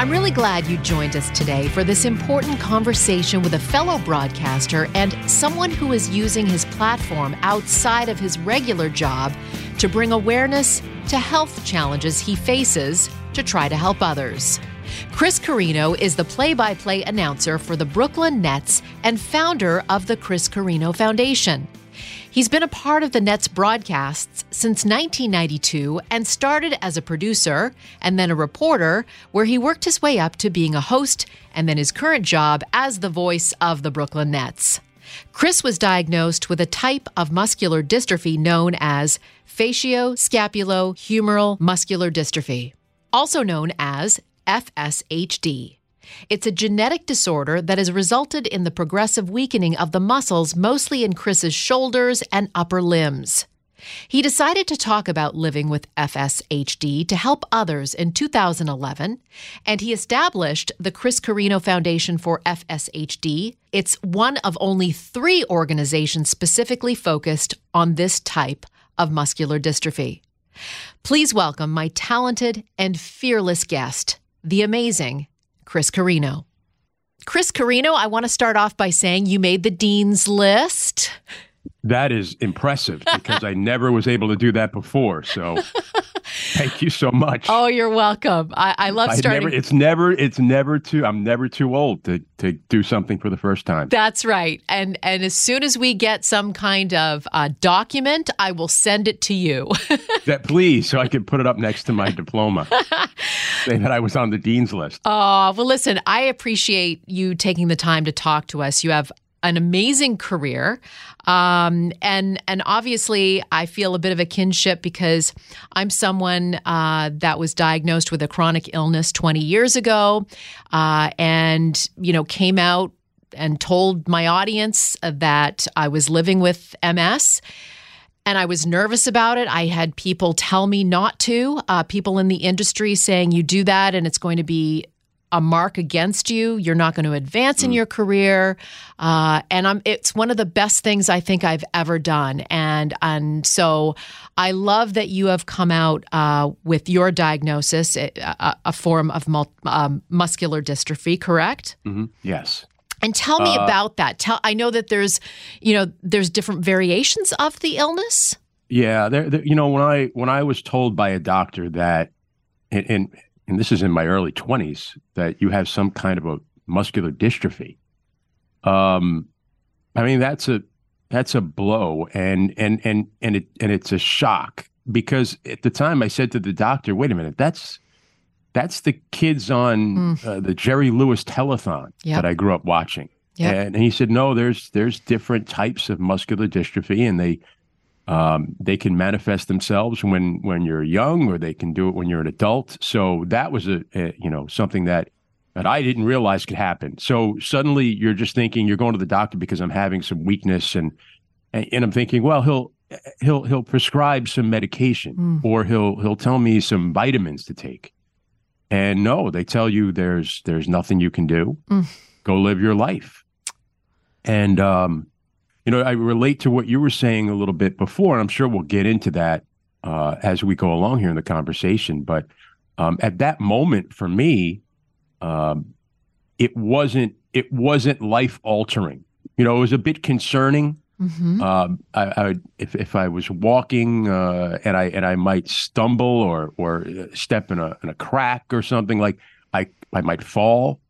I'm really glad you joined us today for this important conversation with a fellow broadcaster and someone who is using his platform outside of his regular job to bring awareness to health challenges he faces to try to help others. Chris Carrino is the play by play announcer for the Brooklyn Nets and founder of the Chris Carrino Foundation. He's been a part of the Nets broadcasts since 1992 and started as a producer and then a reporter, where he worked his way up to being a host and then his current job as the voice of the Brooklyn Nets. Chris was diagnosed with a type of muscular dystrophy known as facioscapulohumeral muscular dystrophy, also known as FSHD. It's a genetic disorder that has resulted in the progressive weakening of the muscles, mostly in Chris's shoulders and upper limbs. He decided to talk about living with FSHD to help others in 2011, and he established the Chris Carrino Foundation for FSHD. It's one of only three organizations specifically focused on this type of muscular dystrophy. Please welcome my talented and fearless guest, the amazing Chris Carrino. Chris Carrino, I want to start off by saying you made the Dean's List. That is impressive because I never was able to do that before. So thank you so much. Oh, you're welcome. I, I love starting. Never, it's never, it's never too, I'm never too old to, to do something for the first time. That's right. And, and as soon as we get some kind of uh, document, I will send it to you. that please, so I can put it up next to my diploma. Say that I was on the dean's list. Oh, well, listen, I appreciate you taking the time to talk to us. You have an amazing career. Um, and and obviously, I feel a bit of a kinship because I'm someone uh, that was diagnosed with a chronic illness 20 years ago, uh, and you know came out and told my audience that I was living with MS. And I was nervous about it. I had people tell me not to, uh, people in the industry saying, you do that and it's going to be a mark against you. You're not going to advance in mm. your career, uh, and I'm. It's one of the best things I think I've ever done, and and so I love that you have come out uh, with your diagnosis, a, a form of mul- um, muscular dystrophy. Correct? Mm-hmm. Yes. And tell me uh, about that. Tell. I know that there's, you know, there's different variations of the illness. Yeah, there, there, you know, when I when I was told by a doctor that, and, and and this is in my early 20s, that you have some kind of a muscular dystrophy. Um, I mean, that's a that's a blow, and and and and it and it's a shock because at the time I said to the doctor, "Wait a minute, that's that's the kids on mm. uh, the Jerry Lewis telethon yep. that I grew up watching." Yep. And, and he said, "No, there's there's different types of muscular dystrophy, and they um, they can manifest themselves when when you're young, or they can do it when you're an adult. So that was a, a you know something that that I didn't realize could happen. So suddenly you're just thinking you're going to the doctor because I'm having some weakness, and and I'm thinking, well, he'll he'll he'll prescribe some medication, mm. or he'll he'll tell me some vitamins to take. And no, they tell you there's there's nothing you can do. Mm. Go live your life. And um, you know, I relate to what you were saying a little bit before, and I'm sure we'll get into that uh, as we go along here in the conversation. But um, at that moment, for me, um, it wasn't it wasn't life altering. You know, it was a bit concerning. Mm-hmm. Um, I, I if if I was walking uh, and I and I might stumble or or step in a in a crack or something like I I might fall.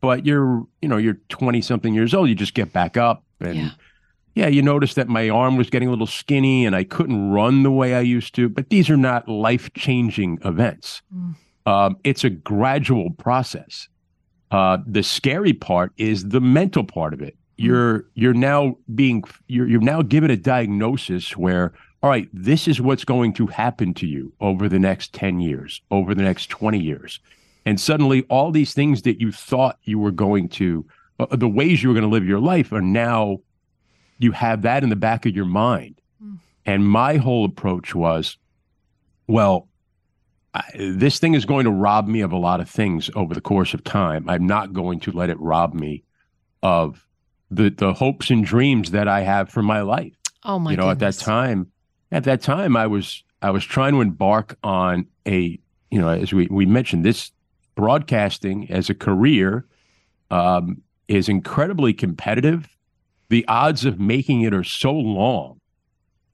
But you're you know you're 20 something years old. You just get back up and. Yeah yeah, you noticed that my arm was getting a little skinny and I couldn't run the way I used to, but these are not life changing events. Mm. Um, it's a gradual process. Uh, the scary part is the mental part of it. Mm. You're you're now being you're you're now given a diagnosis where all right, this is what's going to happen to you over the next 10 years, over the next 20 years. And suddenly all these things that you thought you were going to uh, the ways you were going to live your life are now you have that in the back of your mind. And my whole approach was, well, I, this thing is going to rob me of a lot of things over the course of time. I'm not going to let it rob me of the the hopes and dreams that I have for my life. Oh my you know, goodness. at that time, at that time, I was I was trying to embark on a you know, as we we mentioned, this broadcasting as a career um, is incredibly competitive. The odds of making it are so long.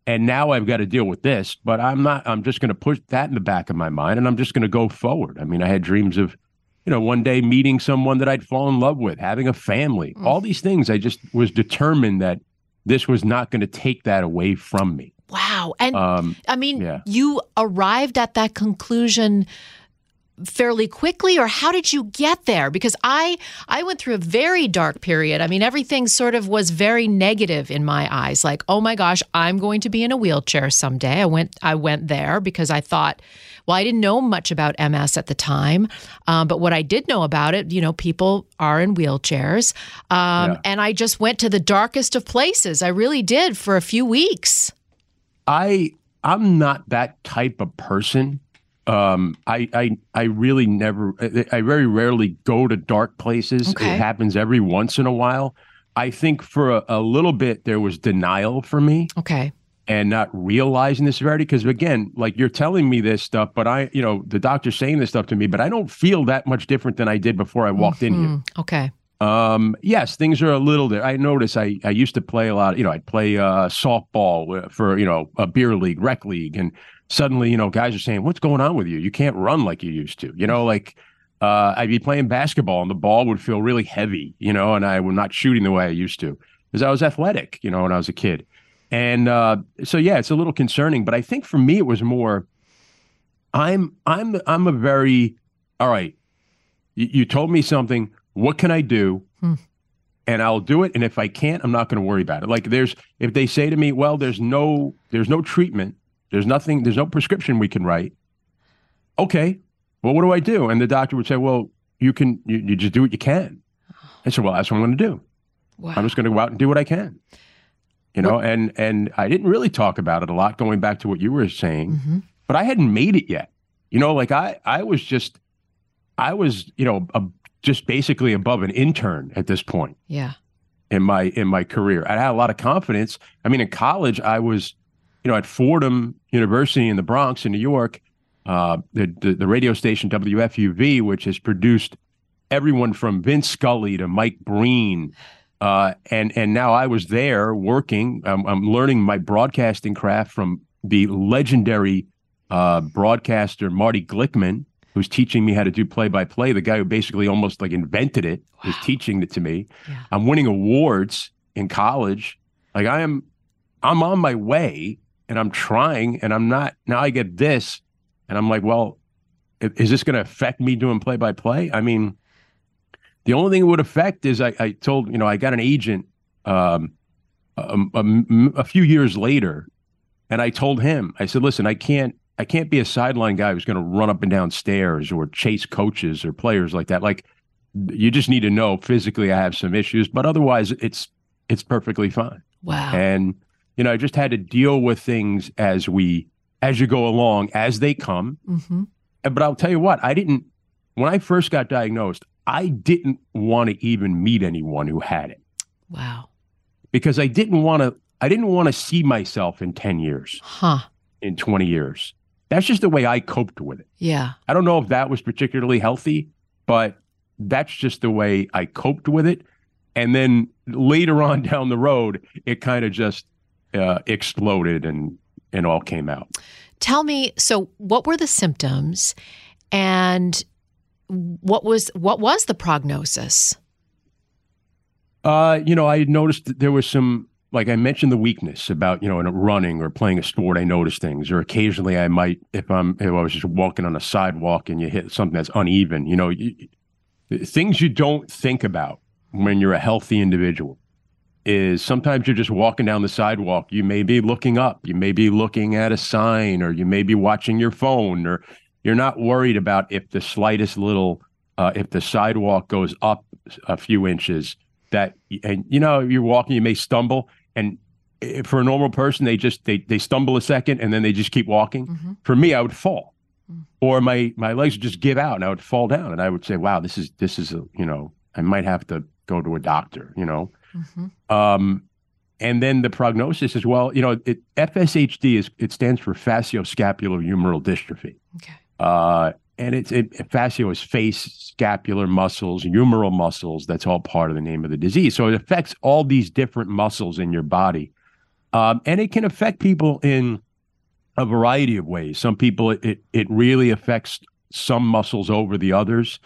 And now I've got to deal with this, but I'm not, I'm just going to push that in the back of my mind and I'm just going to go forward. I mean, I had dreams of, you know, one day meeting someone that I'd fall in love with, having a family, all these things. I just was determined that this was not going to take that away from me. Wow. And Um, I mean, yeah. you arrived at that conclusion fairly quickly or how did you get there? Because i i went through a very dark period. I mean everything sort of was very negative in my eyes. Like oh my gosh i'm going to be in a wheelchair someday. I went i went there because i thought well i didn't know much about ms at the time um, but what i did know about it you know people are in wheelchairs. Um, Yeah. and i just went to the darkest of places. I really did for a few weeks. I I'm not that type of person. Um, I I I really never. I, very rarely go to dark places. Okay. It happens every once in a while. I think for a, a little bit there was denial for me okay and not realizing the severity. Because again, like you're telling me this stuff, but I, you know, the doctor's saying this stuff to me, but I don't feel that much different than I did before I walked in here. Hmm, okay Um, yes, things are a little there. I notice I, I used to play a lot, you know, I'd play uh, softball for, you know, a beer league, rec league. And suddenly, you know, guys are saying, what's going on with you? You can't run like you used to, you know, like, uh, I'd be playing basketball and the ball would feel really heavy, you know, and I was not shooting the way I used to because I was athletic, you know, when I was a kid. And, uh, so yeah, it's a little concerning, but I think for me, it was more, I'm, I'm, I'm a very, all right, you, you told me something. What can I do? And I'll do it. And if I can't, I'm not going to worry about it. Like there's, if they say to me, well, there's no, there's no treatment, there's nothing, there's no prescription we can write. Okay, well, what do I do? And the doctor would say, well, you can, you, you just do what you can. I said, well, that's what I'm going to do. wow I'm just going to go out and do what I can. You know, and and I didn't really talk about it a lot, going back to what you were saying, Mm-hmm. but I hadn't made it yet. You know, like I I was just I was you know a, just basically above an intern at this point yeah in my in my career. I had a lot of confidence. I mean, in college, I was, you know, at Fordham University in the Bronx in New York, uh, the, the the radio station WFUV, which has produced everyone from Vince Scully to Mike Breen. Uh, and and now I was there working. I'm, I'm learning my broadcasting craft from the legendary uh, broadcaster Marty Glickman, who's teaching me how to do play by play. The guy who basically almost like invented it is teaching it to me. Yeah. I'm winning awards in college. Like I am, I'm on my way, and I'm trying, and I'm not. Now I get this, and I'm like, well, is this going to affect me doing play by play? I mean, the only thing it would affect is I, I told you know I got an agent um, a, a- a few years later, and I told him I said, listen, I can't I can't be a sideline guy who's going to run up and down stairs or chase coaches or players like that. Like you just need to know physically I have some issues, but otherwise it's it's perfectly fine. wow And you know I just had to deal with things as we as you go along as they come. hmm But I'll tell you what, I didn't when I first got diagnosed, I didn't want to even meet anyone who had it wow because I didn't want to I didn't want to see myself in 10 years, huh in 20 years. That's just the way I coped with it. yeah I don't know if that was particularly healthy, but that's just the way I coped with it. And then later on down the road, it kind of just uh, exploded and and all came out. tell me so what were the symptoms and what was what was the prognosis Uh, you know, I noticed that there was some, like I mentioned, the weakness about you know, in running or playing a sport. I noticed things, or occasionally I might, if I'm, if I was just walking on a sidewalk and you hit something that's uneven, you know, you, things you don't think about when you're a healthy individual is sometimes you're just walking down the sidewalk. You may be looking up, you may be looking at a sign, or you may be watching your phone, or you're not worried about if the slightest little, uh, if the sidewalk goes up a few inches, that and you know you're walking, you may stumble, and for a normal person, they just they they stumble a second and then they just keep walking. Mm-hmm. For me, I would fall, Mm. or my my legs would just give out and I would fall down, and I would say, "Wow, this is this is a you know I might have to go to a doctor," you know. Mm-hmm. Um, and then the prognosis is well. You know, it, FSHD is it stands for facioscapulohumeral dystrophy. Okay. Uh, and it's it, facio is face, scapular muscles, humeral muscles. That's all part of the name of the disease. So it affects all these different muscles in your body, um, and it can affect people in a variety of ways. Some people it it, it really affects some muscles over the others.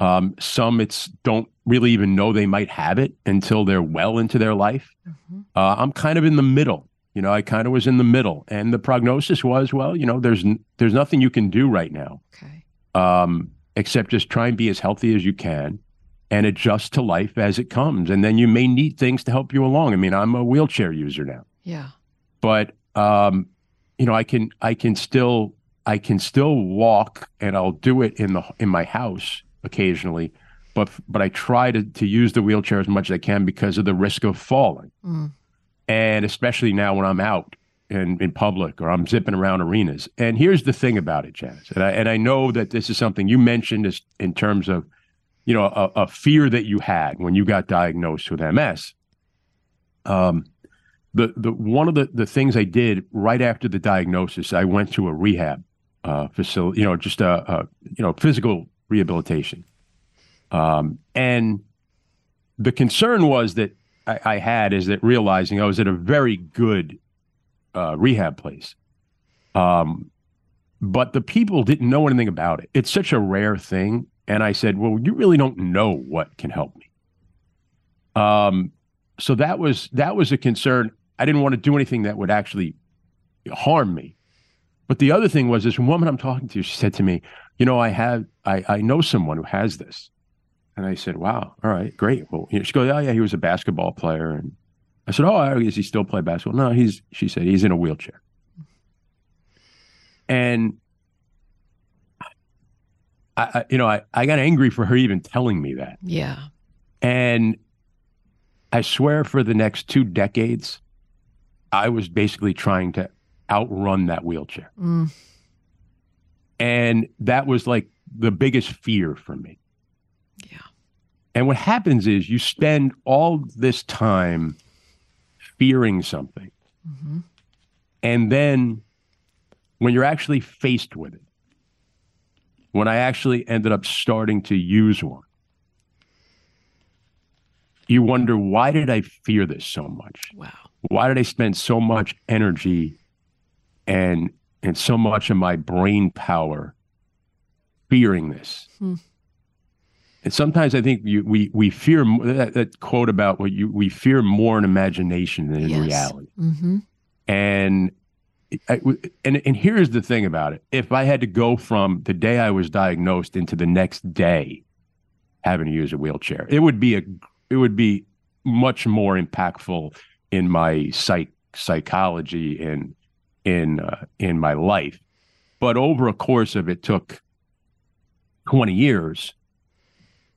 Um, some it's don't really even know they might have it until they're well into their life. Mm-hmm. Uh, I'm kind of in the middle. You know, I kind of was in the middle, and the prognosis was, well, you know, there's n- there's nothing you can do right now, Okay. um, except just try and be as healthy as you can, and adjust to life as it comes, and then you may need things to help you along. I mean, I'm a wheelchair user now, Yeah. but um, you know, I can I can still I can still walk, and I'll do it in the in my house occasionally, but but I try to to use the wheelchair as much as I can because of the risk of falling Mm. and especially now when I'm out in, in public or I'm zipping around arenas. And here's the thing about it, Janice, and I, and I know that this is something you mentioned is in terms of, you know, a, a fear that you had when you got diagnosed with MS. Um, the the one of the the things I did right after the diagnosis, I went to a rehab uh, facility, you know, just a, a you know physical rehabilitation, um, and the concern was that I, I had is that realizing I was at a very good uh, rehab place. Um, but the people didn't know anything about it. It's such a rare thing. And I said, well, you really don't know what can help me. Um, so that was that was a concern. I didn't want to do anything that would actually harm me. But the other thing was this woman I'm talking to, she said to me, you know, I have I, I know someone who has this. And I said, wow, all right, great. Well, you know, she goes, oh, yeah, he was a basketball player. And I said, oh, does he still play basketball? No, he's, she said, he's in a wheelchair. And, I, I you know, I, I got angry for her even telling me that. Yeah. And I swear for the next two decades, I was basically trying to outrun that wheelchair. Mm. And that was like the biggest fear for me. And what happens is you spend all this time fearing something. Mm-hmm. And then when you're actually faced with it, when I actually ended up starting to use one, you wonder why did I fear this so much? Wow. Why did I spend so much energy and and so much of my brain power fearing this? Hmm. And sometimes I think you, we we fear that, that quote about what you we fear more in imagination than in Yes. reality. Mm-hmm. And I, and and here's the thing about it: if I had to go from the day I was diagnosed into the next day having to use a wheelchair, it would be a it would be much more impactful in my psych psychology and in uh, in my life. But over a course of it took twenty years.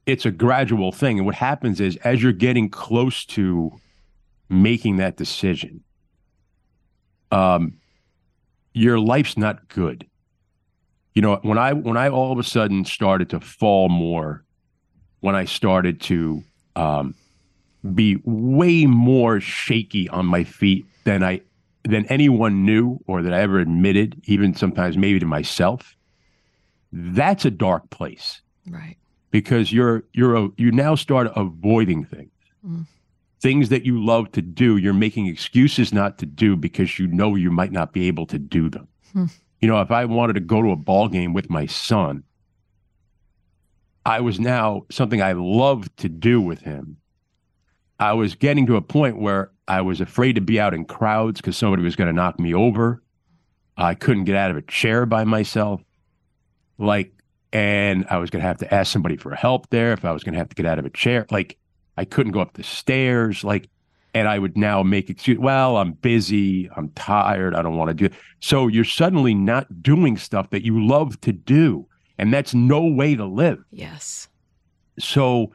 It's a gradual thing, and what happens is as you're getting close to making that decision, um, your life's not good. You know, when I when I all of a sudden started to fall more, when I started to um, be way more shaky on my feet than I than anyone knew or that I ever admitted, even sometimes maybe to myself, that's a dark place Right. Because you're you're a, you now start avoiding things Mm. things that you love to do you're making excuses not to do because you know you might not be able to do them Hmm. you know if i wanted to go to a ball game with my son i was now something i loved to do with him i was getting to a point where i was afraid to be out in crowds because somebody was going to knock me over i couldn't get out of a chair by myself like and I was going to have to ask somebody for help there if I was going to have to get out of a chair. Like I couldn't go up the stairs. Like, and I would now make excuse. Well, I'm busy. I'm tired. I don't want to do it. So you're suddenly not doing stuff that you love to do, and that's no way to live. Yes. So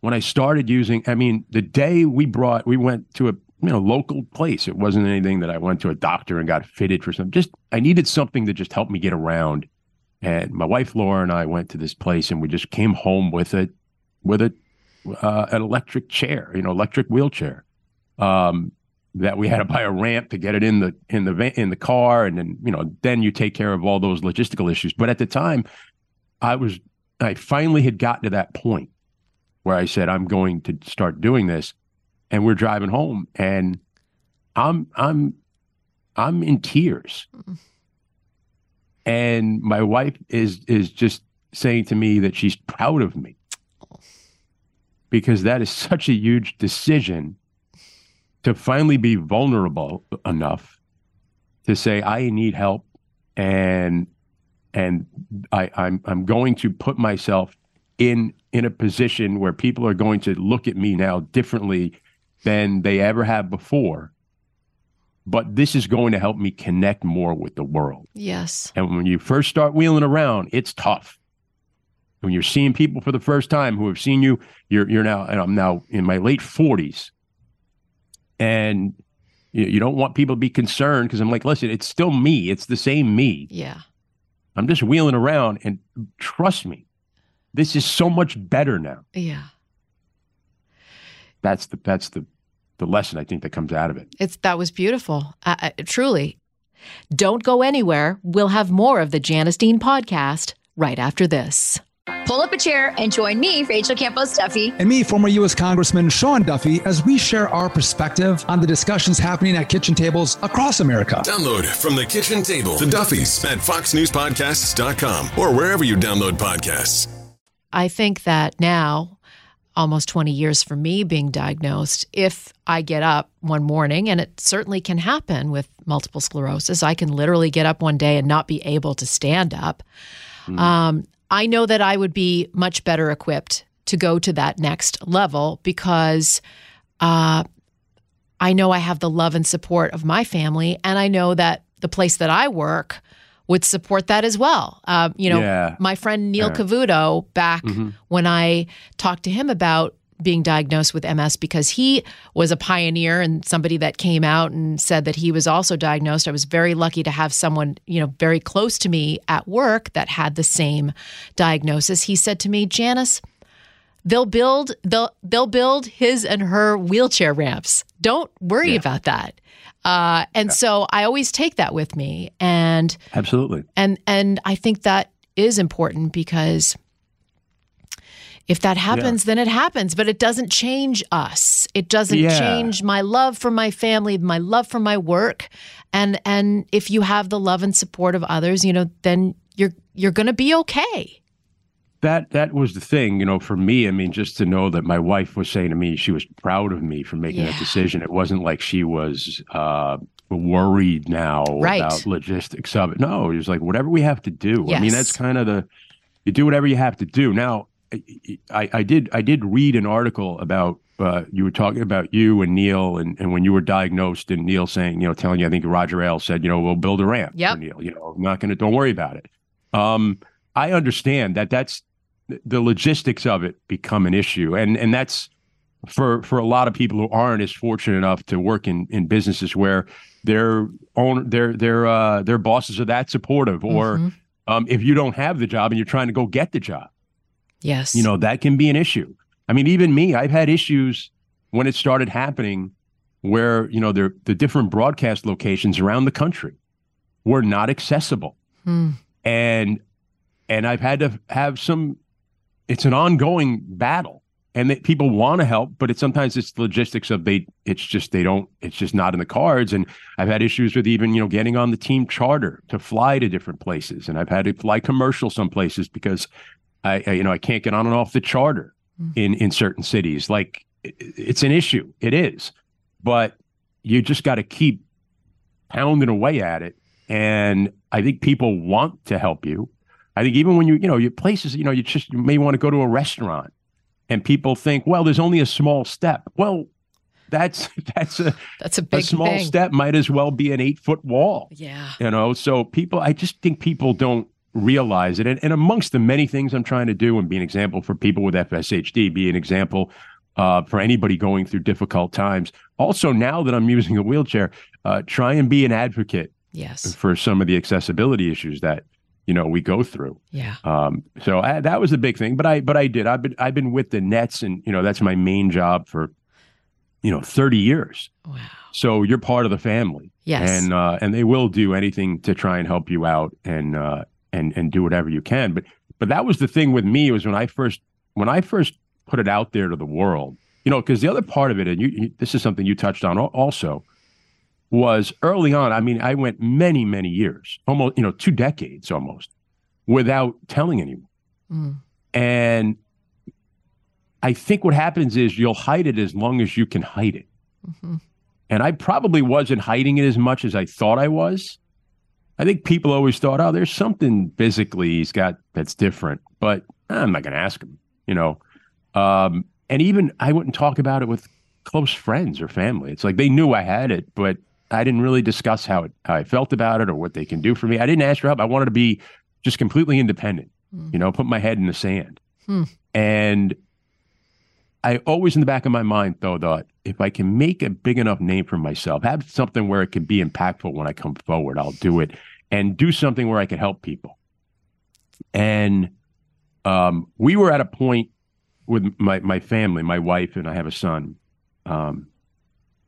when I started using, I mean, the day we brought, we went to a you know local place. It wasn't anything that I went to a doctor and got fitted for something. Just I needed something to just help me get around. And my wife Laura and I went to this place, and we just came home with it with a uh, an electric chair, you know, electric wheelchair. Um, that we had to buy a ramp to get it in the in the van, in the car, and then you know then you take care of all those logistical issues. But at the time, I was I finally had gotten to that point where I said I'm going to start doing this, and we're driving home, and I'm I'm I'm in tears, and my wife is is just saying to me that she's proud of me because that is such a huge decision to finally be vulnerable enough to say I need help and and I, I'm I'm going to put myself in in a position where people are going to look at me now differently than they ever have before. But this is going to help me connect more with the world. Yes. And when you first start wheeling around, it's tough. When you're seeing people for the first time who have seen you, you're you're now and I'm now in my late 40s and you, you don't want people to be concerned because I'm like, listen, it's still me. It's the same me. Yeah. I'm just wheeling around, and trust me, this is so much better now. Yeah. That's the that's the the lesson I think that comes out of it. It's that was beautiful. Uh, uh, truly. Don't go anywhere. We'll have more of the Janice Dean podcast right after this. Pull up a chair and join me, Rachel Campos Duffy. And me, former U.S. Congressman Sean Duffy, as we share our perspective on the discussions happening at kitchen tables across America. Download from the kitchen table the Duffys at foxnewspodcasts.com or wherever you download podcasts. I think that now, almost 20 years for me being diagnosed, if I get up one morning, and it certainly can happen with multiple sclerosis, I can literally get up one day and not be able to stand up. Mm. Um, I know that I would be much better equipped to go to that next level because uh, I know I have the love and support of my family, and I know that the place that I work would support that as well. Uh, you know, yeah. my friend Neil. Cavuto, back mm-hmm. when I talked to him about being diagnosed with MS because he was a pioneer and somebody that came out and said that he was also diagnosed. I was very lucky to have someone, you know, very close to me at work that had the same diagnosis. He said to me, "Janice, they'll build they'll they'll build his and her wheelchair ramps. Don't worry yeah. about that." Uh, and yeah. so I always take that with me and Absolutely. And and I think that is important because if that happens, yeah. then it happens, but it doesn't change us. It doesn't yeah. change my love for my family, my love for my work. And and if you have the love and support of others, you know, then you're you're going to be okay. That that was the thing, you know, for me. I mean, just to know that my wife was saying to me she was proud of me for making yeah. that decision. It wasn't like she was uh, worried now right. about logistics of it. No, it was like whatever we have to do. Yes. I mean, that's kind of the you do whatever you have to do. Now, I, I did I did read an article about uh, you were talking about you and Neil and, and when you were diagnosed and Neil saying you know telling you I think Roger Ailes said you know we'll build a ramp for Neil you know I'm not going to don't worry about it. Um, I understand that that's the logistics of it become an issue and and that's for for a lot of people who aren't as fortunate enough to work in in businesses where their own their their uh, their bosses are that supportive or mm-hmm. um, if you don't have the job and you're trying to go get the job Yes. You know, that can be an issue. I mean, even me, I've had issues when it started happening where, you know, the the different broadcast locations around the country were not accessible. Hmm. And and I've had to have some it's an ongoing battle and that people want to help but it's sometimes it's logistics of they it's just they don't it's just not in the cards and i've had issues with even you know getting on the team charter to fly to different places and i've had to fly commercial some places because I, I you know I can't get on and off the charter mm-hmm. in in certain cities. Like it, it's an issue. It is, but you just got to keep pounding away at it. And I think people want to help you. I think even when you you know your places you know you just you may want to go to a restaurant and people think well there's only a small step. Well, that's that's a that's a big a small thing. step might as well be an eight foot wall. Yeah, you know. So people, I just think people don't realize it. And, and amongst the many things I'm trying to do and be an example for people with FSHD, be an example uh, for anybody going through difficult times. Also, now that I'm using a wheelchair, uh, try and be an advocate Yes. for some of the accessibility issues that you know we go through. Yeah. Um, so I, that was a big thing. But I but I did. I've been I've been with the Nets, and you know that's my main job for you know 30 years. Wow. So you're part of the family. Yes. And uh, and they will do anything to try and help you out and uh, and and do whatever you can. But but that was the thing with me was when I first when I first put it out there to the world, you know, because the other part of it, and you, you this is something you touched on also, was early on. I mean, I went many many years, almost you know two decades almost, without telling anyone. Mm. And I think what happens is you'll hide it as long as you can hide it. Mhm. And I probably wasn't hiding it as much as I thought I was. I think people always thought, oh, there's something physically he's got that's different, but I'm not going to ask him, you know. Um, and even I wouldn't talk about it with close friends or family. It's like they knew I had it, but I didn't really discuss how it how I felt about it or what they can do for me. I didn't ask for help. I wanted to be just completely independent, you know, put my head in the sand. Hmm. And I always in the back of my mind though thought if I can make a big enough name for myself, have something where it can be impactful when I come forward, I'll do it and do something where I can help people. And um, we were at a point with my my family, my wife and I have a son. Um,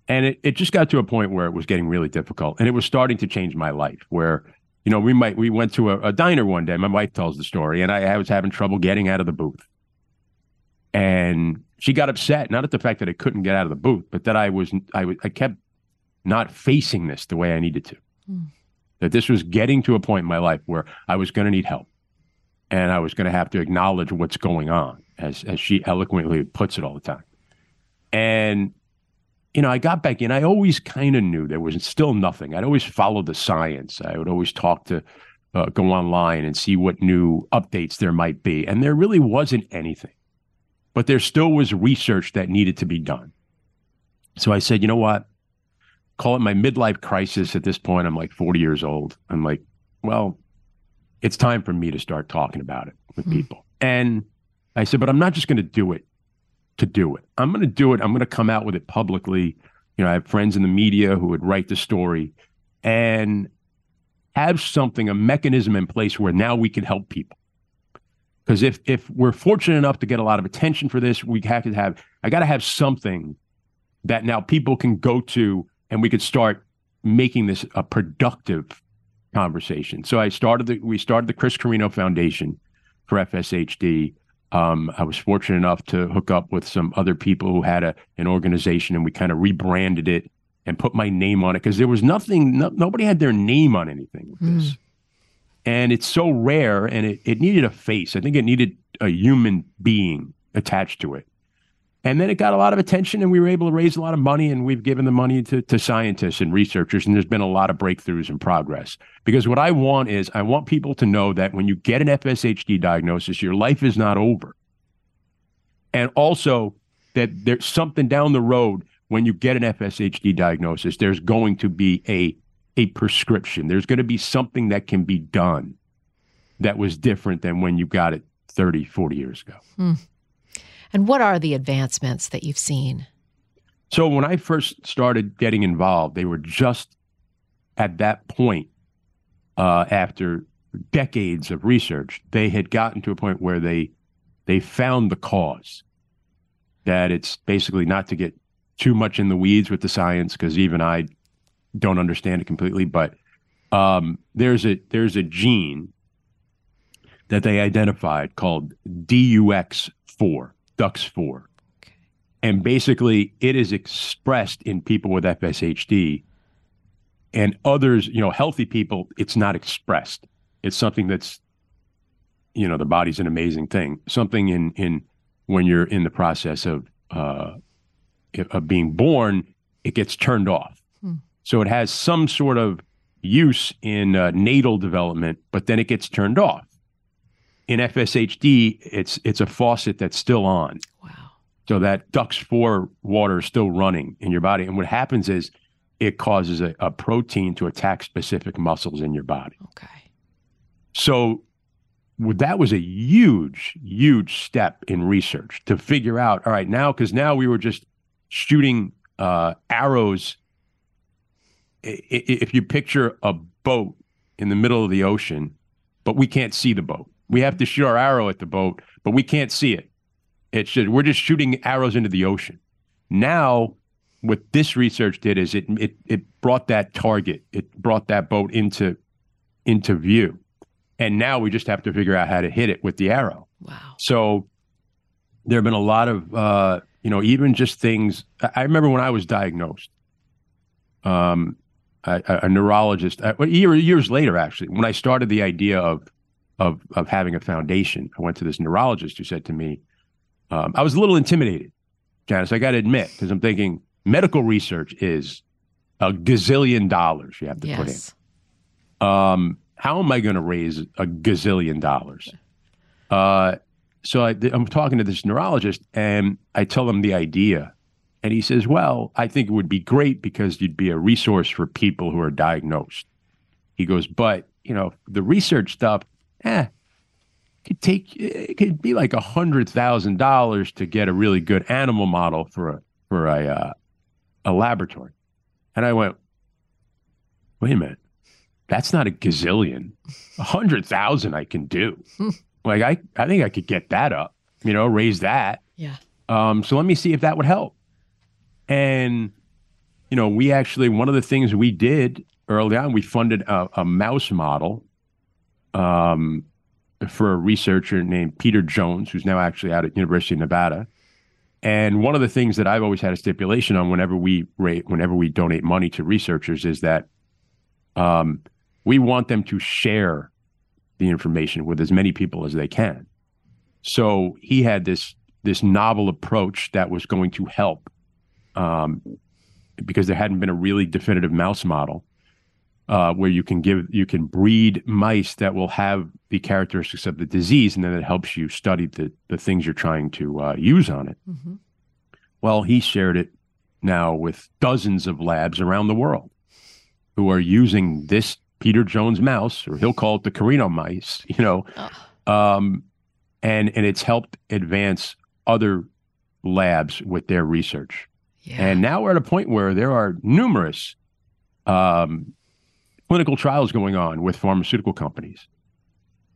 and it, it just got to a point where it was getting really difficult and it was starting to change my life where you know we might we went to a, a diner one day my wife tells the story and I, I was having trouble getting out of the booth and she got upset not at the fact that I couldn't get out of the booth, but that I was I, was- I kept not facing this the way I needed to. Hmm. That this was getting to a point in my life where I was going to need help, and I was going to have to acknowledge what's going on, as as she eloquently puts it all the time. And you know, I got back in. I always kind of knew there was still nothing. I'd always follow the science. I would always talk to, uh, go online and see what new updates there might be, and there really wasn't anything but there still was research that needed to be done. So I said, you know what? Call it my midlife crisis. At this point, I'm like 40 years old. I'm like, well, it's time for me to start talking about it with people. And I said, but I'm not just going to do it to do it. I'm going to do it. I'm going to come out with it publicly. You know, I have friends in the media who would write the story and have something, a mechanism in place where now we can help people because if if we're fortunate enough to get a lot of attention for this, we have to have I got to have something that now people can go to and we could start making this a productive conversation. So I started the we started the Chris Carrino Foundation for FSHD. Um, I was fortunate enough to hook up with some other people who had a an organization, and we kind of rebranded it and put my name on it because there was nothing, no, nobody had their name on anything with this. And it's so rare and it, it needed a face. I think it needed a human being attached to it and then it got a lot of attention and we were able to raise a lot of money and we've given the money to, to scientists and researchers and there's been a lot of breakthroughs and progress because what i want is i want people to know that when you get an fshd diagnosis your life is not over and also that there's something down the road when you get an fshd diagnosis there's going to be a a prescription. There's going to be something that can be done that was different than when you got it 30, 40 years ago. Hmm. And what are the advancements that you've seen? So when I first started getting involved, they were just at that point uh, after decades of research, they had gotten to a point where they they found the cause. That it's basically not to get too much in the weeds with the science because even I don't understand it completely, but um, there's a there's a gene that they identified called DUX4, DUX4, and basically it is expressed in people with FSHD, and others, you know, healthy people, it's not expressed. It's something that's, you know, the body's an amazing thing. Something in in when you're in the process of uh, of being born, it gets turned off. So it has some sort of use in uh, natal development, but then it gets turned off. In FSHD, it's it's a faucet that's still on. Wow. So that DUX4 water is still running in your body. And what happens is it causes a, a protein to attack specific muscles in your body. Okay. So that was a huge, huge step in research to figure out. All right, now because now we were just shooting uh, arrows. If you picture a boat in the middle of the ocean, but we can't see the boat, we have to shoot our arrow at the boat, but we can't see it. It's just we're just shooting arrows into the ocean. Now, what this research did is it it it brought that target, it brought that boat into into view, and now we just have to figure out how to hit it with the arrow. Wow. So there have been a lot of uh, you know even just things. I remember when I was diagnosed. Um, a, a neurologist, uh, year, years later, actually, when I started the idea of of of having a foundation, I went to this neurologist who said to me, um, I was a little intimidated, Janice. I got to admit, because I'm thinking medical research is a gazillion dollars you have to yes. put in. Um, how am I going to raise a gazillion dollars? Uh, so I, I'm talking to this neurologist, and I tell him the idea, and he says, "Well, I think it would be great because you'd be a resource for people who are diagnosed." He goes, "But you know, the research stuff, eh, could take it could be like a hundred thousand dollars to get a really good animal model for a for a uh, a laboratory. And I went, wait a minute, that's not a gazillion. A hundred thousand I can do. like I I think I could get that up, you know, raise that. Yeah. Um, so let me see if that would help. And you know, we actually one of the things we did early on, we funded a, a mouse model. Um, for a researcher named Peter Jones, who's now actually out at University of Nevada. And one of the things that I've always had a stipulation on whenever we rate, whenever we donate money to researchers is that um, we want them to share the information with as many people as they can. So he had this this novel approach that was going to help um, because there hadn't been a really definitive mouse model uh, where you can give you can breed mice that will have the characteristics of the disease, and then it helps you study the the things you're trying to uh, use on it. Mm-hmm. Well, he shared it now with dozens of labs around the world who are using this Peter Jones mouse, or he'll call it the Carrino mice, you know, oh. um, and and it's helped advance other labs with their research. Yeah. And now we're at a point where there are numerous um, clinical trials going on with pharmaceutical companies.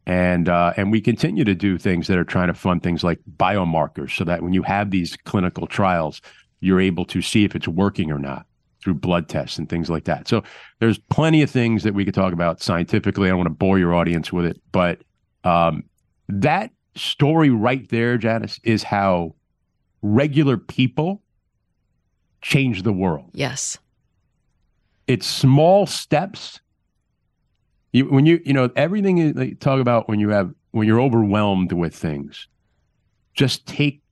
And uh, and we continue to do things that are trying to fund things like biomarkers, so that when you have these clinical trials, you're able to see if it's working or not through blood tests and things like that. So there's plenty of things that we could talk about scientifically. I don't want to bore your audience with it, but um, that story right there, Janice, is how regular people change the world. Yes. It's small steps. You, when you you know everything is, they talk about when you have when you're overwhelmed with things, just take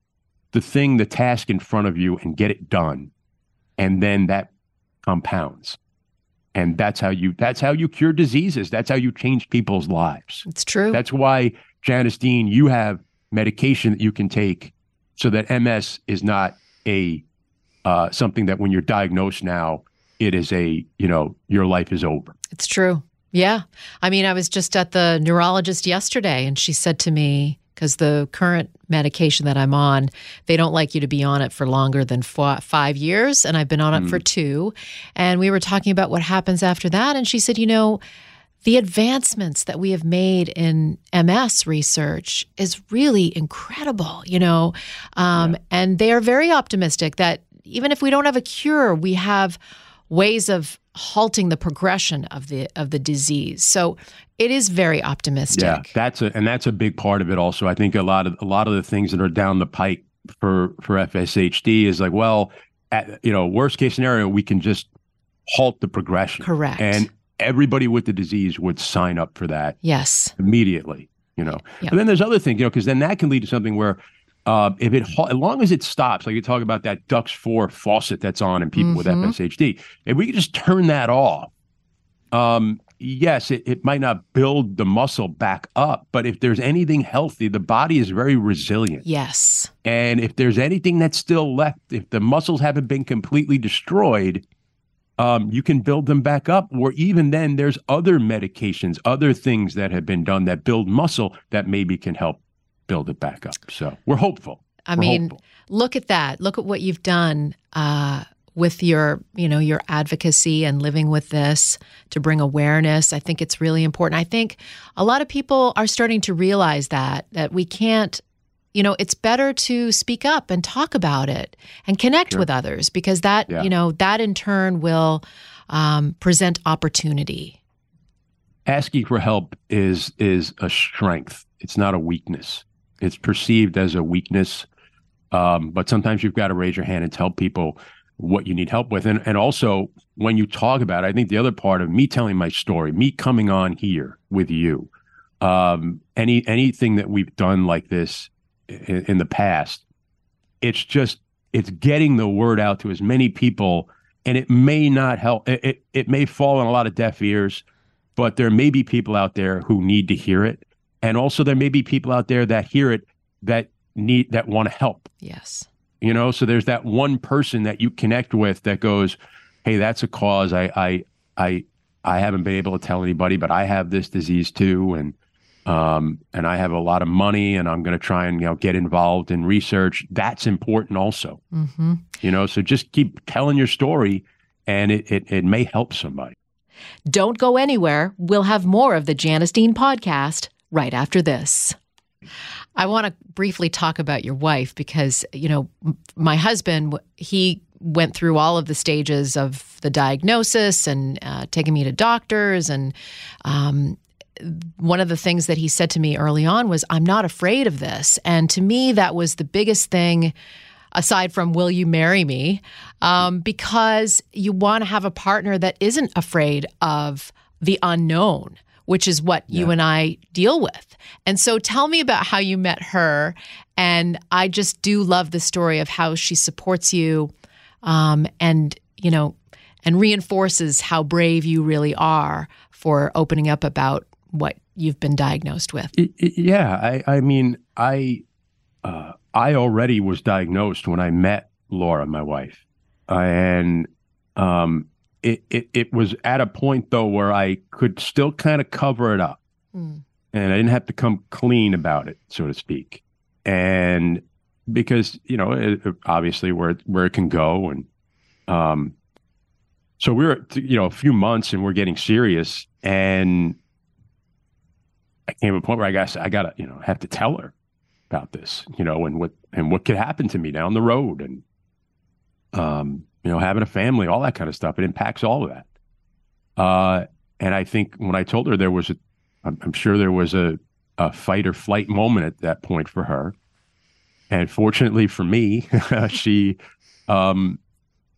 the thing, the task in front of you, and get it done, and then that compounds, and that's how you that's how you cure diseases. That's how you change people's lives. It's true. That's why Janice Dean, you have medication that you can take so that MS is not a uh, something that when you're diagnosed now it is a you know your life is over. It's true. Yeah. I mean i was just at the neurologist yesterday and she said to me because the current medication that i'm on they don't like you to be on it for longer than four, five years and i've been on it Hmm. for two. And we were talking about what happens after that and she said you know the advancements that we have made in MS research is really incredible, you know, um, and they are very optimistic that even if we don't have a cure, we have ways of halting the progression of the of the disease. So it is very optimistic. yeah that's a and that's a big part of it also i think a lot of a lot of the things that are down the pike for for fshd is like well at, you know worst case scenario we can just halt the progression Correct. and everybody with the disease would sign up for that Yes. immediately you know Yeah. but then there's other things you know because then that can lead to something where uh, if it as long as it stops like you talk about that DUX4 faucet that's on in people with Mhm. fshd if we could just turn that off um yes it, it might not build the muscle back up but if there's anything healthy the body is very resilient Yes. and if there's anything that's still left if the muscles haven't been completely destroyed um, you can build them back up. Or even then, there's other medications, other things that have been done that build muscle that maybe can help build it back up. So we're hopeful. I We're mean, hopeful. look at that. Look at what you've done uh, with your, you know, your advocacy and living with this to bring awareness. I think it's really important. I think a lot of people are starting to realize that that we can't, you know, it's better to speak up and talk about it and connect Sure. with others because that, Yeah. you know, that in turn will um, present opportunity. asking for help is is a strength. It's not a weakness. It's perceived as a weakness, um, but sometimes you've got to raise your hand and tell people what you need help with. And and also when you talk about it, I think the other part of me telling my story, me coming on here with you, um, any anything that we've done like this in, in the past, it's just it's getting the word out to as many people, and it may not help. It it, it may fall on a lot of deaf ears but there may be people out there who need to hear it and also there may be people out there that hear it that need that want to help. Yes. you know so there's that one person that you connect with that goes hey that's a cause. I i i i haven't been able to tell anybody but i have this disease too and um and i have a lot of money and i'm going to try and you know get involved in research. That's important also. Hmm you know so just keep telling your story and it it, it may help somebody. Don't go anywhere. We'll have more of the Janice Dean podcast right after this. I want to briefly talk about your wife because, you know, my husband, he went through all of the stages of the diagnosis and uh, taking me to doctors. And um, one of the things that he said to me early on was, I'm not afraid of this. And to me, that was the biggest thing aside from will you marry me um, because you want to have a partner that isn't afraid of the unknown which is what you and i deal with. And so tell me about how you met her. And i just do love the story of how she supports you um, and you know and reinforces how brave you really are for opening up about what you've been diagnosed with. I- I- yeah, I, I mean, I, uh, I already was diagnosed when I met Laura, my wife, and um, it, it it was at a point though where I could still kind of cover it up, Mm. and I didn't have to come clean about it, so to speak, and because you know, it, obviously where it- where it can go, and um, so we were you know a few months, and we're getting serious, and I came to a point where I got I gotta, you know, have to tell her about this, you know, and what and what could happen to me down the road, and um, you know, having a family, all that kind of stuff. It impacts all of that. Uh, and I think when I told her there was a, I'm, I'm sure there was a a fight or flight moment at that point for her, and fortunately for me, she um,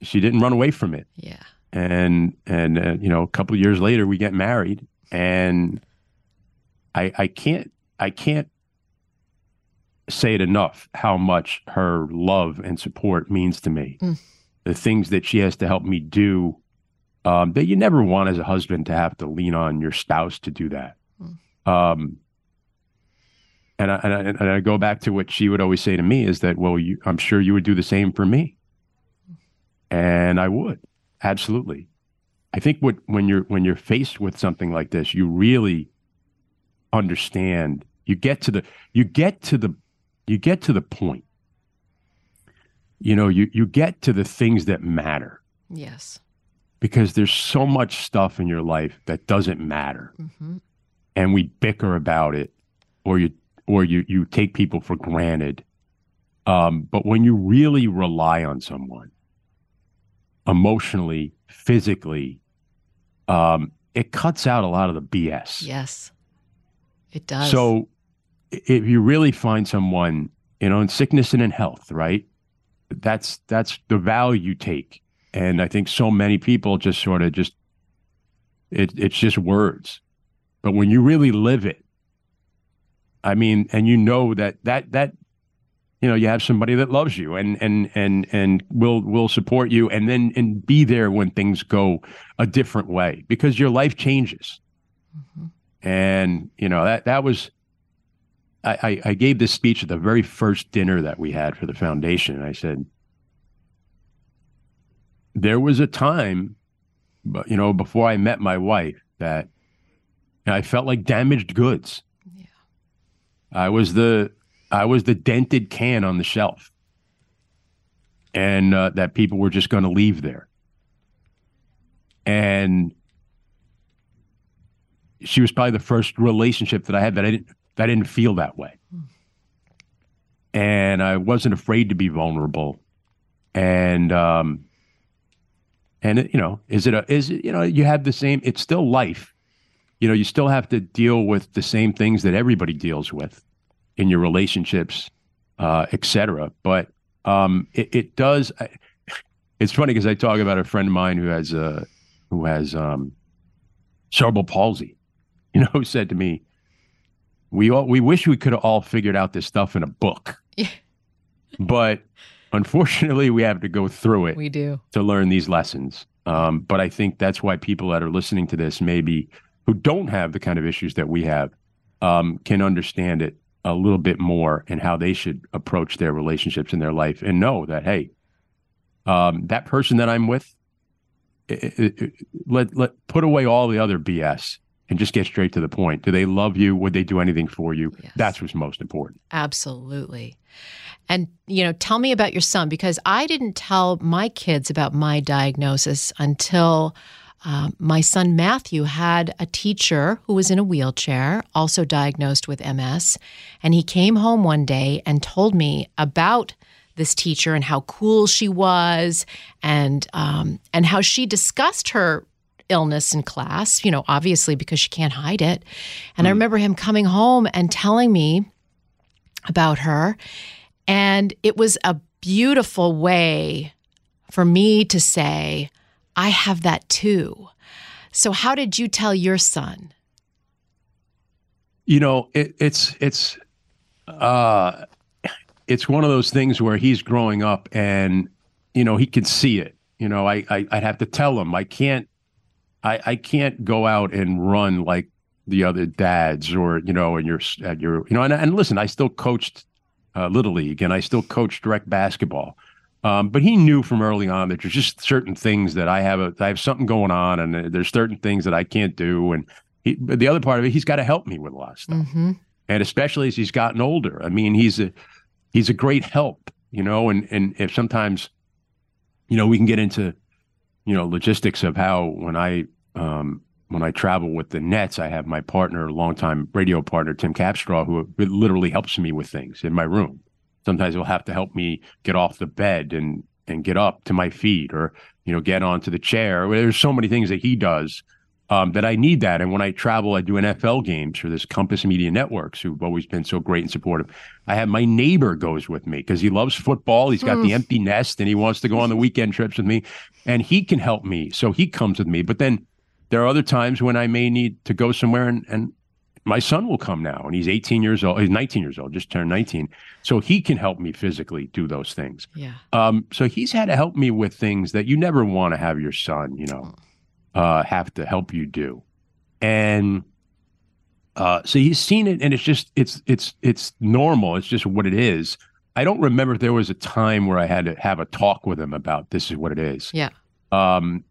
she didn't run away from it yeah and and uh, you know a couple of years later we get married and i i can't i can't say it enough how much her love and support means to me Mm. The things that she has to help me do um, that you never want as a husband to have to lean on your spouse to do that. Um, and I, and I and I go back to what she would always say to me is that well you I'm sure you would do the same for me. And I would. Absolutely. I think what when you're when you're faced with something like this you really understand. You get to the you get to the you get to the point you know you you get to the things that matter. Yes. Because there's so much stuff in your life that doesn't matter. Hmm and we bicker about it or you or you you take people for granted. Um, but when you really rely on someone emotionally physically um, it cuts out a lot of the bs yes. It does. So if you really find someone you know in sickness and in health right that's that's the value you take. And i think so many people just sort of just it, it's just words. But when you really live it i mean and you know that that that you know you have somebody that loves you and and and and will will support you and then and be there when things go a different way because your life changes. Mm-hmm. And you know that that was I, I gave this speech at the very first dinner that we had for the foundation and I said there was a time but you know, before I met my wife, that I felt like damaged goods. Yeah. I was the I was the dented can on the shelf, and uh, that people were just going to leave there. And she was probably the first relationship that I had that I didn't I didn't feel that way. And I wasn't afraid to be vulnerable. And um and you know, is it a is it, you know, you have the same it's still life. You know, you still have to deal with the same things that everybody deals with in your relationships, uh, etc. But um it, it does it's funny because I talk about a friend of mine who has uh who has um cerebral palsy you know, who said to me, "We all we wish we could have all figured out this stuff in a book, yeah. but unfortunately, we have to go through it. We do to learn these lessons. Um, but I think that's why people that are listening to this, maybe who don't have the kind of issues that we have, um, can understand it a little bit more and how they should approach their relationships in their life and know that hey, um, that person that I'm with, it, it, it, let let put away all the other BS and just get straight to the point. Do they love you? Would they do anything for you? Yes. That's what's most important. Absolutely. And, you know, tell me about your son because I didn't tell my kids about my diagnosis until uh, my son Matthew had a teacher who was in a wheelchair, also diagnosed with MS. And he came home one day and told me about this teacher and how cool she was and um, and how she discussed her illness in class, you know, obviously because she can't hide it. And mm. I remember him coming home and telling me about her. And it was a beautiful way for me to say, I have that too. So, how did you tell your son? You know, it, it's it's uh, it's one of those things where he's growing up and you know he can see it. You know, I, I I'd have to tell him I can't I, I can't go out and run like the other dads or you know and you're at your you know and, and listen i still coached uh, little league and i still coached direct basketball. Um, but he knew from early on that there's just certain things that i have a i have something going on and there's certain things that i can't do. And he, the other part of it he's got to help me with a lot of stuff. Mm-hmm. and especially as he's gotten older i mean he's a he's a great help you know and and if sometimes you know we can get into you know logistics of how when I um, when I travel with the Nets, I have my partner, longtime radio partner Tim Capstraw, who literally helps me with things in my room. Sometimes he'll have to help me get off the bed and and get up to my feet, or you know, get onto the chair. There's so many things that he does um, that I need that. And when I travel, I do NFL games for this Compass Media Networks, who've always been so great and supportive. I have my neighbor goes with me because he loves football. He's got mm. the hmm. empty nest and he wants to go on the weekend trips with me, and he can help me. So he comes with me. But then there are other times when I may need to go somewhere, and, and my son will come now, and he's 18 years old. He's 19 years old, just turned 19, so he can help me physically do those things. Yeah. Um. So he's had to help me with things that you never want to have your son. You know. Uh, have to help you do. And uh, so he's seen it, and it's just it's it's it's normal. It's just what it is. I don't remember if there was a time where I had to have a talk with him about this is what it is. Yeah. Um,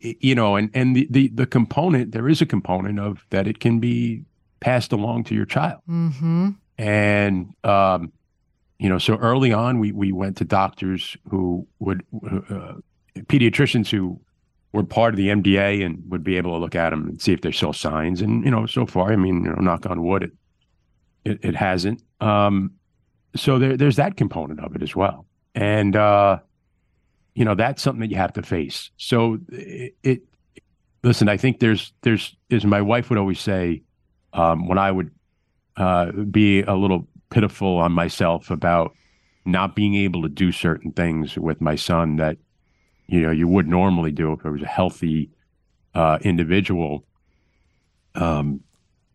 you know, and and the, the the component there is a component of that it can be passed along to your child. Mm-hmm. And um, you know, so early on, we we went to doctors who would uh, pediatricians who were part of the MDA and would be able to look at them and see if they saw signs. And you know, so far, I mean, you know, knock on wood, it it, it hasn't. Um, so there, there's that component of it as well, and uh, you know, that's something that you have to face. So it, it listen, I think there's there's as my wife would always say um, when I would uh, be a little pitiful on myself about not being able to do certain things with my son that you know you would normally do if it was a healthy uh, individual. Um,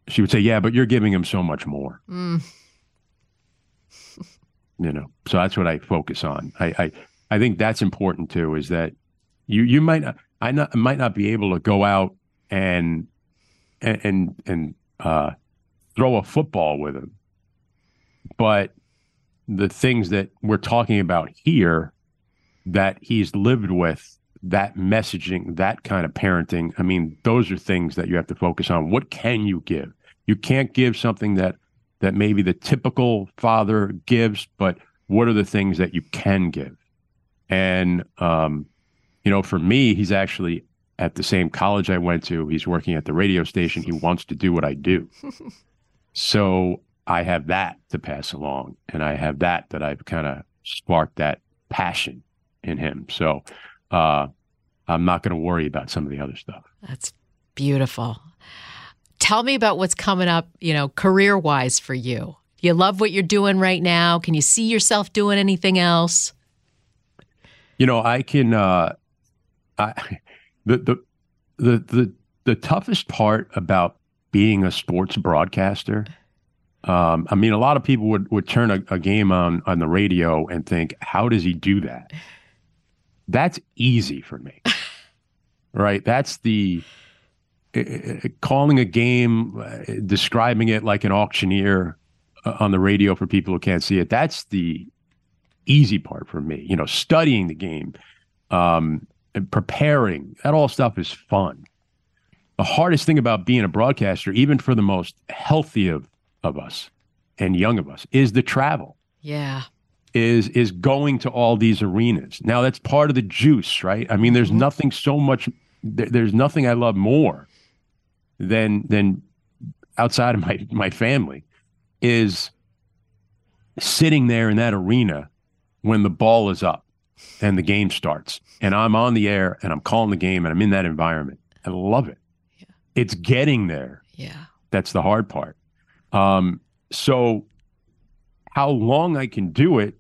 she would say, "Yeah, but you're giving him so much more." Mm. you know, so that's what I focus on. I, I I think that's important too. Is that you you might not I not might not be able to go out and and and, and uh, throw a football with him, but the things that we're talking about here that he's lived with that messaging, that kind of parenting, I mean, those are things that you have to focus on. What can you give? You can't give something that that maybe the typical father gives, but what are the things that you can give? And um, you know, for me, he's actually at the same college I went to. He's working at the radio station. He wants to do what I do. so I have that to pass along, and I have that that I've kind of sparked that passion in him. So uh, I'm not going to worry about some of the other stuff. That's beautiful. Tell me about what's coming up, you know, career wise for you. You love what you're doing right now. Can you see yourself doing anything else? You know, I can. Uh, I the the the the the toughest part about being a sports broadcaster. Um, I mean, a lot of people would would turn a, a game on on the radio and think, "How does he do that?" That's easy for me, right? That's the uh, calling a game, uh, describing it like an auctioneer uh, on the radio for people who can't see it. That's the easy part for me. You know, studying the game, um, and preparing. That all stuff is fun. The hardest thing about being a broadcaster, even for the most healthy of of us and young of us, is the travel. Yeah is is going to all these arenas. Now that's part of the juice, right? I mean, there's mm-hmm. nothing so much. There, there's nothing I love more than than outside of my my family is sitting there in that arena when the ball is up and the game starts and I'm on the air and I'm calling the game and I'm in that environment. I love it. Yeah. It's getting there. Yeah. That's the hard part. Um, so how long I can do it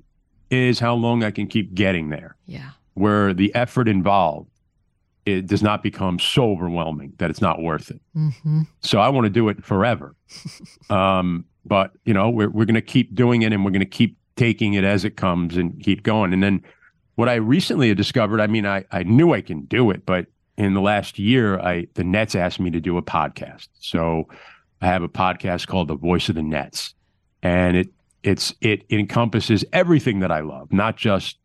is how long I can keep getting there. Yeah. Where the effort involved it does not become so overwhelming that it's not worth it. Mm-hmm. So I want to do it forever. um, but you know, we're we're going to keep doing it, and we're going to keep taking it as it comes, and keep going. And then what I recently discovered, I mean, I I knew I can do it, but in the last year, I the Nets asked me to do a podcast. So I have a podcast called The Voice of the Nets, and it it's it encompasses everything that I love, not just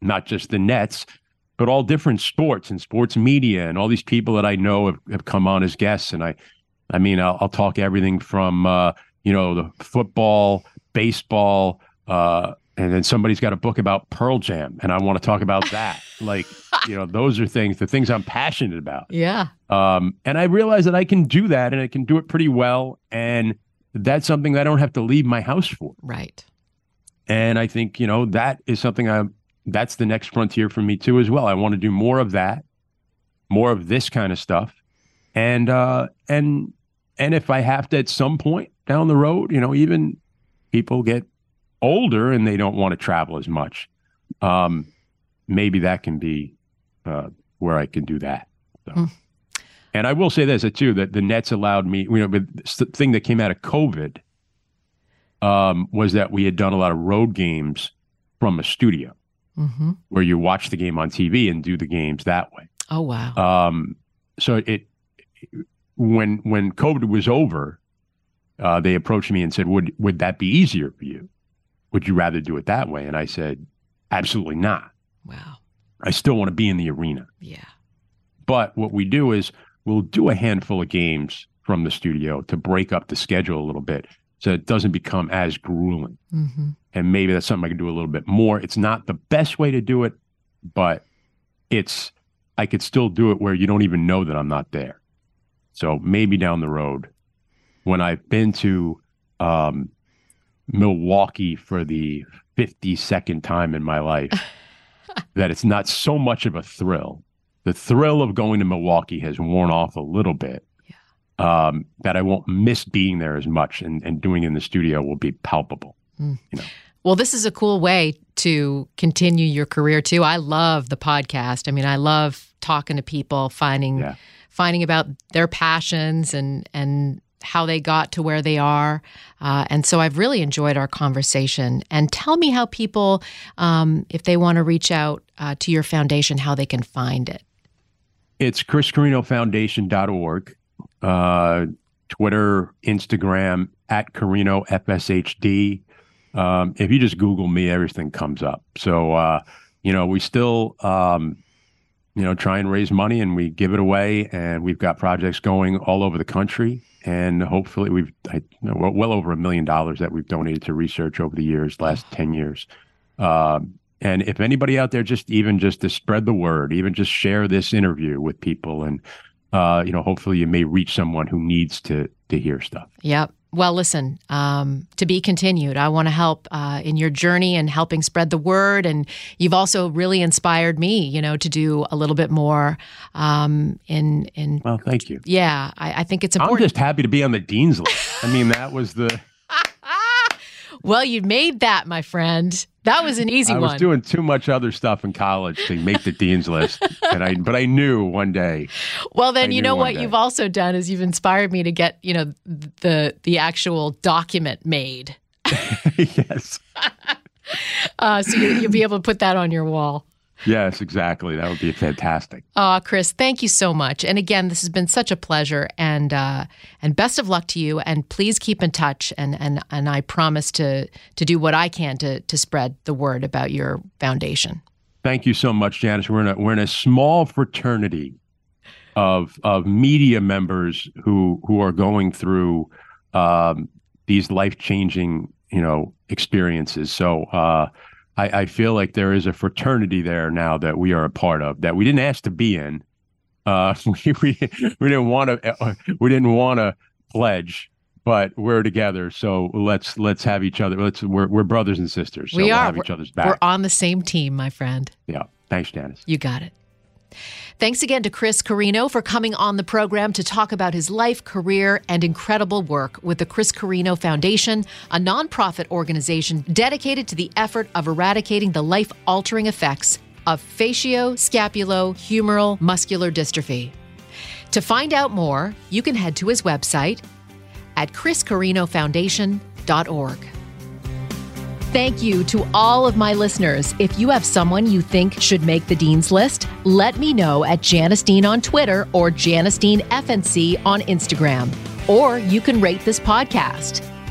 not just the Nets, but all different sports and sports media and all these people that I know have, have come on as guests. And I, I mean, I'll, I'll talk everything from uh, you know the football, baseball, uh, and then somebody's got a book about Pearl Jam, and I want to talk about that. like, you know, those are things, the things I'm passionate about. Yeah. Um, and I realize that I can do that, and I can do it pretty well, and that's something I don't have to leave my house for. Right. And I think, you know, that is something I that's the next frontier for me too as well. I want to do more of that, more of this kind of stuff. And uh and and if I have to at some point down the road, you know, even people get older and they don't want to travel as much. Um maybe that can be uh where I can do that. So. Mm. And I will say this too that the Nets allowed me, you know, the thing that came out of COVID um, was that we had done a lot of road games from a studio mm-hmm. where you watch the game on TV and do the games that way. Oh wow! Um, so it when when COVID was over, uh, they approached me and said, "Would would that be easier for you? Would you rather do it that way?" And I said, "Absolutely not." Wow! I still want to be in the arena. Yeah. But what we do is we'll do a handful of games from the studio to break up the schedule a little bit so it doesn't become as grueling. Mm-hmm. And maybe that's something I can do a little bit more. It's not the best way to do it, but it's I could still do it where you don't even know that I'm not there. So maybe down the road, when I've been to um, Milwaukee for the 52nd time in my life, that it's not so much of a thrill the thrill of going to Milwaukee has worn off a little bit. Yeah. Um, that I won't miss being there as much, and, and doing in the studio will be palpable. Mm. You know. Well, this is a cool way to continue your career too. I love the podcast. I mean, I love talking to people, finding yeah. finding about their passions and and how they got to where they are. Uh, and so I've really enjoyed our conversation. And tell me how people, um, if they want to reach out uh, to your foundation, how they can find it. It's chriscarrinofoundation.org, uh, Twitter, Instagram, at Carrino FSHD. Um, if you just Google me, everything comes up. So, uh, you know, we still, um, you know, try and raise money and we give it away. And we've got projects going all over the country. And hopefully, we've I, well, well over a million dollars that we've donated to research over the years, last 10 years. Um, and if anybody out there, just even just to spread the word, even just share this interview with people, and uh, you know, hopefully, you may reach someone who needs to to hear stuff. Yep. Well, listen, um, to be continued. I want to help uh, in your journey and helping spread the word. And you've also really inspired me, you know, to do a little bit more um, in in. Well, thank you. Yeah, I, I think it's important. I'm just happy to be on the dean's list. I mean, that was the. Well, you made that, my friend. That was an easy one. I one. was doing too much other stuff in college to make the dean's list, and I but I knew one day. Well, then I you know what day. you've also done is you've inspired me to get you know the the actual document made. yes, Uh, so you, you'll be able to put that on your wall. Yes, exactly. That would be fantastic. Oh, Chris, thank you so much. And again, this has been such a pleasure, and uh, and best of luck to you. And please keep in touch. And and and I promise to to do what I can to to spread the word about your foundation. Thank you so much, Janice. We're in a we're in a small fraternity of of media members who who are going through um, these life changing you know experiences. So uh, I, I feel like there is a fraternity there now that we are a part of that we didn't ask to be in. Uh, we, we we didn't want to we didn't want to pledge. But we're together, so let's let's have each other. Let's we're we're brothers and sisters. So we we'll are have each other's back. We're on the same team, my friend. yeah. Thanks, Janice. You got it. Thanks again to Chris Carrino for coming on the program to talk about his life, career, and incredible work with the Chris Carrino Foundation, a nonprofit organization dedicated to the effort of eradicating the life altering effects of facioscapulohumeral muscular dystrophy. To find out more, you can head to his website at chriscarrinofoundation.org. Thank you to all of my listeners. If you have someone you think should make the Dean's List, let me know at Janice Dean on Twitter or Janice Dean FNC on Instagram. Or you can rate this podcast.